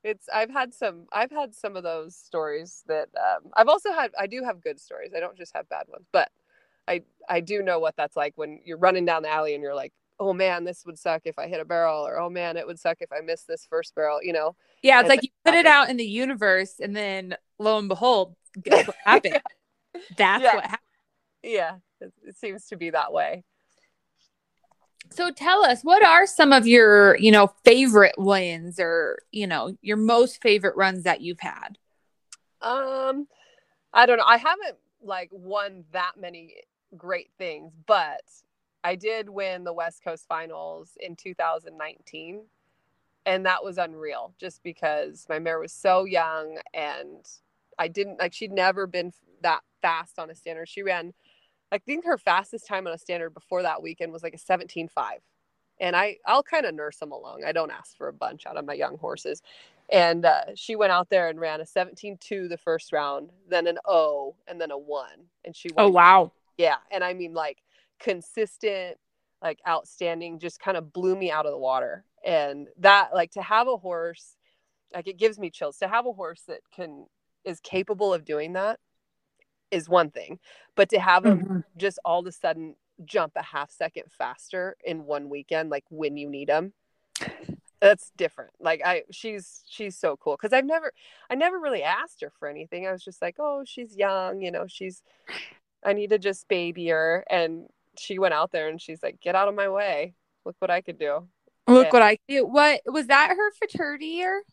it's I've had some I've had some of those stories that um, I've also had I do have good stories. I don't just have bad ones, but I I do know what that's like when you're running down the alley and you're like, oh man, this would suck if I hit a barrel, or oh man, it would suck if I missed this first barrel. You know,
Yeah, it's
And
like you put it out in the universe, and then lo and behold, guess what happened? That's
Yeah.
what happened.
yeah, it, it seems to be that way.
So tell us, what are some of your, you know, favorite wins or, you know, your most favorite runs that you've had?
Um, I don't know. I haven't like won that many great things, but I did win the West Coast Finals in 2019, and that was unreal. Just because my mare was so young, and I didn't like she'd never been that fast on a standard. She ran, I think her fastest time on a standard before that weekend was like a 17.5. And I, I'll kind of nurse them along. I don't ask for a bunch out of my young horses and uh, she went out there and ran a 17-2 the first round then an o and then a 1 and she won
Oh, wow.
Yeah and i mean like consistent like outstanding just kind of blew me out of the water. And that like to have a horse like it gives me chills. To have a horse that can is capable of doing that is one thing but to have them
Mhm.
just all of a sudden jump a half second faster in one weekend like when you need them that's different. Like i she's she's so cool because i've never i never really asked her for anything. I was just like oh she's young you know she's i need to just baby her and she went out there and she's like get out of my way look what i could do
Look
Yeah.
what I do. What was that her futurity year?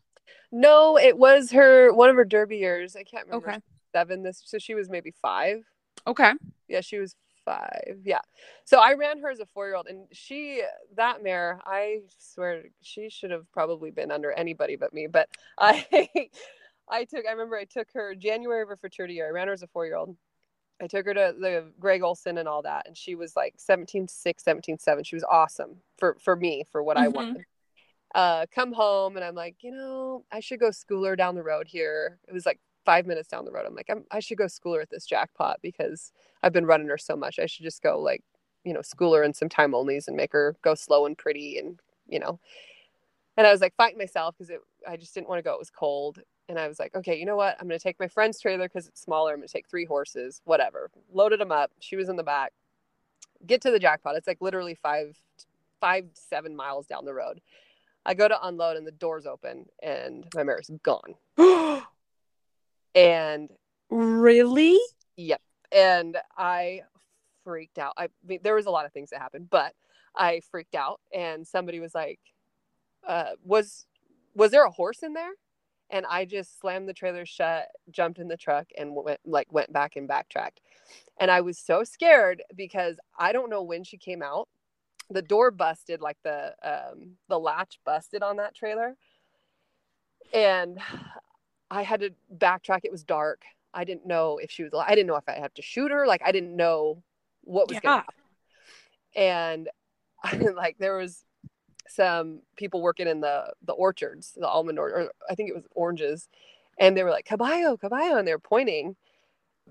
no it was her one of her derby years i can't remember
Okay.
seven this so she was maybe five
Okay.
yeah she was five yeah so i ran her as a four year old and she that mare i swear she should have probably been under anybody but me but i i took i remember i took her january of her futurity year i ran her as a four year old i took her to the greg olson and all that and she was like 17 6 17 7 she was awesome for for me for what i
Mhm.
wanted uh come home and i'm like you know i should go school her down the road here it was like five minutes down the road i'm like I'm, i should go school her at this jackpot because I've been running her so much. I should just go like, you know, school her in some time onlys and make her go slow and pretty and, you know. And I was like fighting myself because it I just didn't want to go. It was cold. And I was like, okay, you know what? I'm gonna take my friend's trailer because it's smaller. I'm gonna take three horses, whatever. Loaded them up. She was in the back. Get to the jackpot. It's like literally five, five, seven miles down the road. I go to unload and the doors open and my mare's gone. And
really?
Yep. And I freaked out. I mean, there was a lot of things that happened, but I freaked out and somebody was like, uh, was, was there a horse in there? And I just slammed the trailer shut, jumped in the truck and went like went back and backtracked. And I was so scared because I don't know when she came out. The door busted, like the um, the latch busted on that trailer. And I had to backtrack. It was dark. I didn't know if she was. I didn't know if I had to shoot her. Like I didn't know what was
Yeah.
going to happen. And like there was some people working in the the orchards, the almond or, or I think it was oranges, and they were like caballo, caballo, and they were pointing,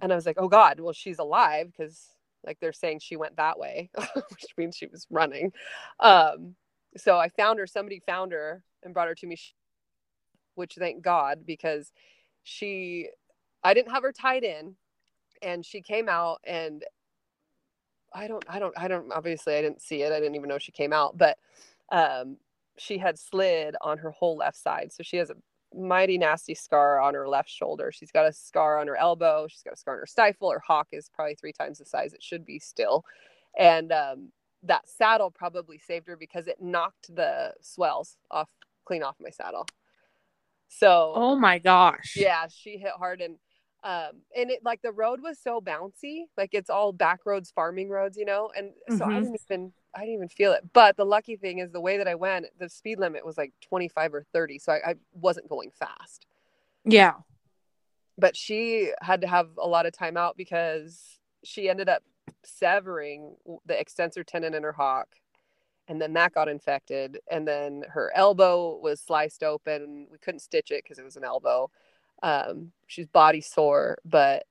and I was like, oh God, well she's alive because like they're saying she went that way, which means she was running. Um, so I found her. Somebody found her and brought her to me, which thank God because she, I didn't have her tied in, and she came out and I don't, I don't, I don't. Obviously, I didn't see it. I didn't even know she came out, but um, she had slid on her whole left side, so she has a mighty nasty scar on her left shoulder. She's got a scar on her elbow. She's got a scar on her stifle. Her hock is probably three times the size it should be still, and um, that saddle probably saved her because it knocked the swells off clean off my saddle. So
Oh my gosh.
yeah, she hit hard and um and it like the road was so bouncy, like it's all back roads, farming roads, you know, and so I
Mhm.
didn't even I didn't even feel it. But the lucky thing is the way that I went, the speed limit was like 25 or 30, so I, I wasn't going fast.
Yeah.
But she had to have a lot of time out because she ended up severing the extensor tendon in her hock and then that got infected and then her elbow was sliced open we couldn't stitch it because it was an elbow um, she's body sore but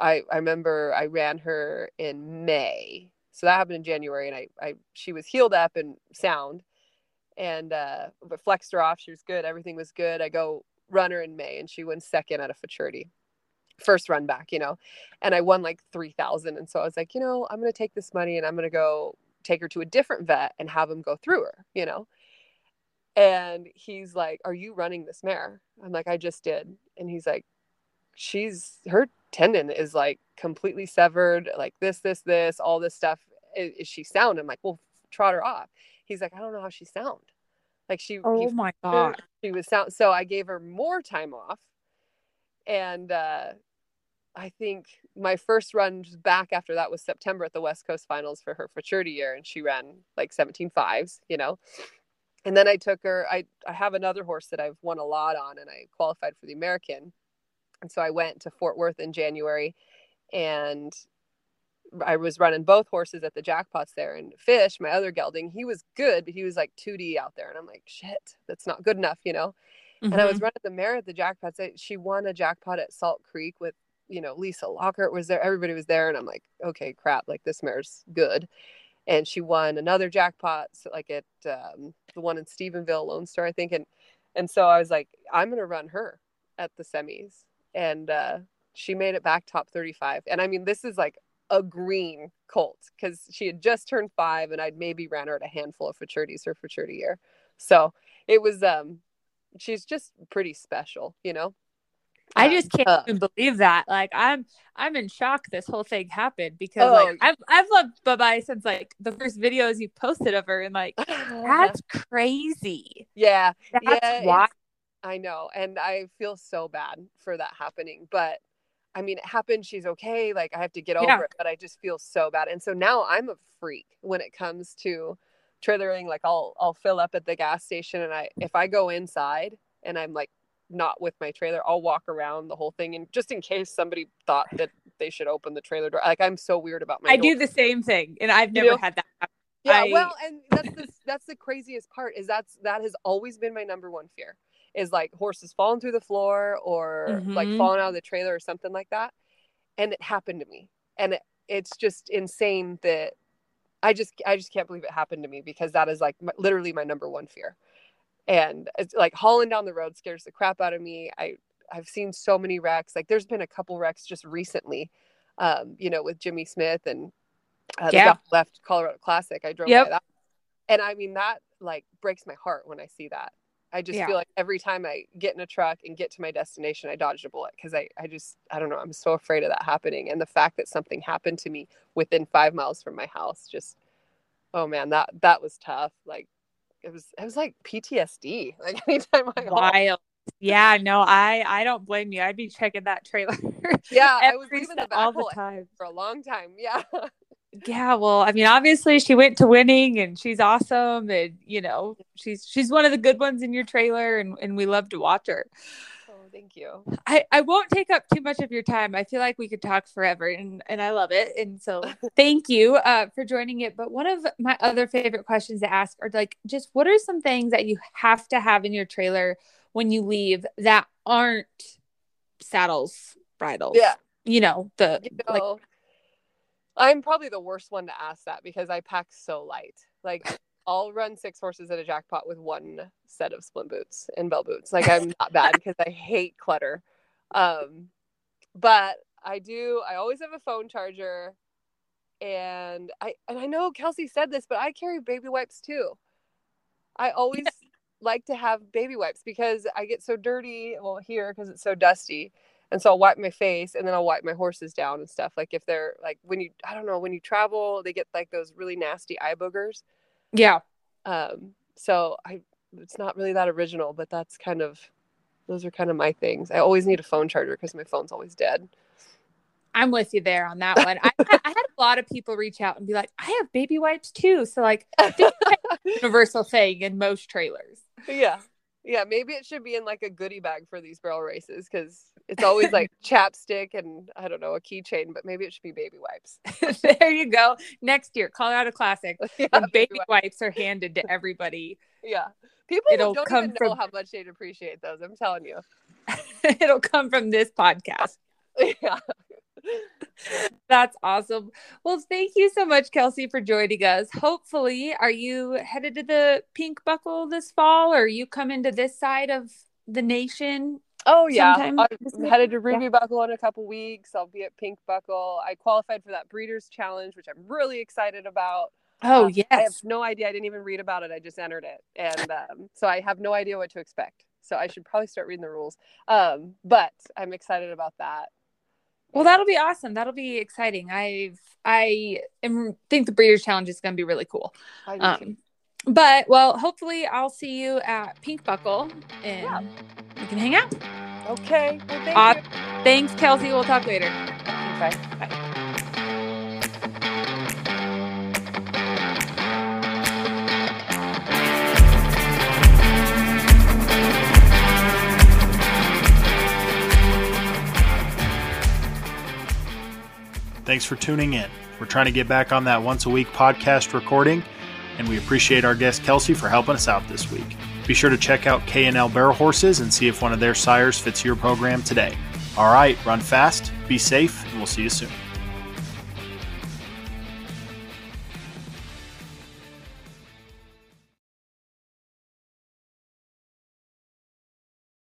I, I remember i ran her in may so that happened in january and I, I she was healed up and sound. And uh but flexed her off. She was good. Everything was good. I go run her in may and she wins second at a futurity. First run back you know? And i won like 3000 and so i was like you know i'm going to take this money and i'm going to go take her to a different vet and have him go through her, you know? And he's like, Are you running this mare? I'm like, I just did. And he's like, She's her tendon is like completely severed, like this, this, this, all this stuff. Is, is she sound? I'm like, Well, trot her off. He's like, I don't know how she sound. Like she,
Oh my god.
she was sound. So I gave her more time off. And uh, I think my first run back after that was September at the West Coast Finals for her futurity year, and she ran like 17 fives, you know. And then I took her. I I have another horse that I've won a lot on, and I qualified for the American. And so I went to Fort Worth in January, and I was running both horses at the jackpots there. And Fish, my other gelding, he was good, but he was like 2D out there, and I'm like, shit, that's not good enough, you know. And I was
Mhm.
running the mare at the jackpots. I- She won a jackpot at Salt Creek with, you know, Lisa Lockhart was there. Everybody was there. And I'm like, okay, crap, like this mare's good. And she won another jackpot, so like at um, the one in Stephenville, Lone Star, I think. And and so I was like, I'm gonna run her at the semis. And uh, she made it back top 35. And I mean, this is like a green colt because she had just turned five and I'd maybe ran her at a handful of futurities her futurity year. So it was um she's just pretty special, you know.
I
Um,
just can't
uh,
even believe that. Like I'm I'm in shock this whole thing happened because
Oh.
like I've I've loved Bye Bye since like the first videos you posted of her and like that's crazy.
yeah,
That's
Yeah,
why
it's- I know, and I feel so bad for that happening, but I mean, it happened. She's okay. Like I have to get over
Yeah.
it, but I just feel so bad. And so now I'm a freak when it comes to trailering. Like I'll I'll fill up at the gas station, and I if I go inside and I'm like not with my trailer, I'll walk around the whole thing, and just in case somebody thought that they should open the trailer door. Like I'm so weird about my.
I
door.
do the same thing and I've
You
never had that happen.
Yeah, well, and that's the that's the craziest part is that's that has always been my number one fear is like horses falling through the floor or like
Mhm.
falling out of the trailer or something like that. And it happened to me, and it, it's just insane that I just I just can't believe it happened to me because that is like my, literally my number one fear. And it's like hauling down the road scares the crap out of me. I I've seen so many wrecks. Like there's been a couple wrecks just recently, um, you know, with Jimmie Smith and uh, the
Yeah.
left Colorado Classic. I drove
Yep.
by that, and I mean that like breaks my heart when I see that. I just
Yeah.
feel like every time I get in a truck and get to my destination, I dodge a bullet because I I just I don't know. I'm so afraid of that happening, and the fact that something happened to me within five miles from my house just oh man that that was tough. Like it was it was like PTSD. Like anytime I
Wild. Yeah, no, I I don't blame you. I'd be checking that trailer.
yeah I was leaving the
step- all
back
the time.
for a long time. Yeah.
Yeah, well, I mean, obviously she went to winning and she's awesome and you know, she's she's one of the good ones in your trailer and, and we love to watch her.
oh, thank you.
I, I won't take up too much of your time. I feel like we could talk forever and, and I love it. And so thank you uh, for joining it. But one of my other favorite questions to ask are like, just what are some things that you have to have in your trailer when you leave that aren't saddles, bridles?
Yeah.
You know, the
You
like
know, I'm probably the worst one to ask that because I pack so light. Like I'll run six horses at a jackpot with one set of splint boots and bell boots. Like I'm not bad because I hate clutter. Um, but I do. I always have a phone charger, and I and I know Kelsey said this, but I carry baby wipes too. I always like to have baby wipes because I get so dirty. Well, here because it's so dusty, and so I'll wipe my face and then I'll wipe my horses down and stuff. Like if they're like when you I don't know when you travel, they get like those really nasty eye boogers.
Yeah.
Um. So I it's not really that original, but that's kind of those are kind of my things. I always need a phone charger because my phone's always dead.
I'm with you there on that one. I, I, had a lot of people reach out and be like, I have baby wipes too. So like universal thing in most trailers.
Yeah. Yeah. Maybe it should be in like a goodie bag for these barrel races because it's always like chapstick and I don't know, a keychain, but maybe it should be baby wipes.
there you go. Next year, Colorado Classic. Yeah, baby, baby wipes. are handed to everybody.
Yeah. People It'll don't come even know how much they'd appreciate those. I'm telling you.
It'll come from this podcast.
Yeah.
That's awesome. Well, thank you so much, Kelsey, for joining us. Hopefully, are you headed to the Pink Buckle this fall, or you come into this side of the nation?
Oh yeah, I'm headed to Ruby yeah. Buckle in a couple weeks. I'll be at Pink Buckle. I qualified for that Breeders' Challenge, which I'm really excited about.
Oh um, yes,
I have no idea. I didn't even read about it. I just entered it, and um, so I have no idea what to expect. So I should probably start reading the rules. Um, but I'm excited about that.
Well, that'll be awesome. That'll be exciting. I've I am, think the Breeders' Challenge is going to be really cool. Um, but well, hopefully I'll see you at Pink Buckle and yeah. We can hang out.
Okay. Well, thank uh,
thanks, Kelsey. We'll talk later.
Okay. Bye.
Thanks for tuning in. We're trying to get back on that once a week podcast recording, and we appreciate our guest Kelsey for helping us out this week. Be sure to check out K&L Barrel Horses and see if one of their sires fits your program today. All right, run fast, be safe, and we'll see you soon.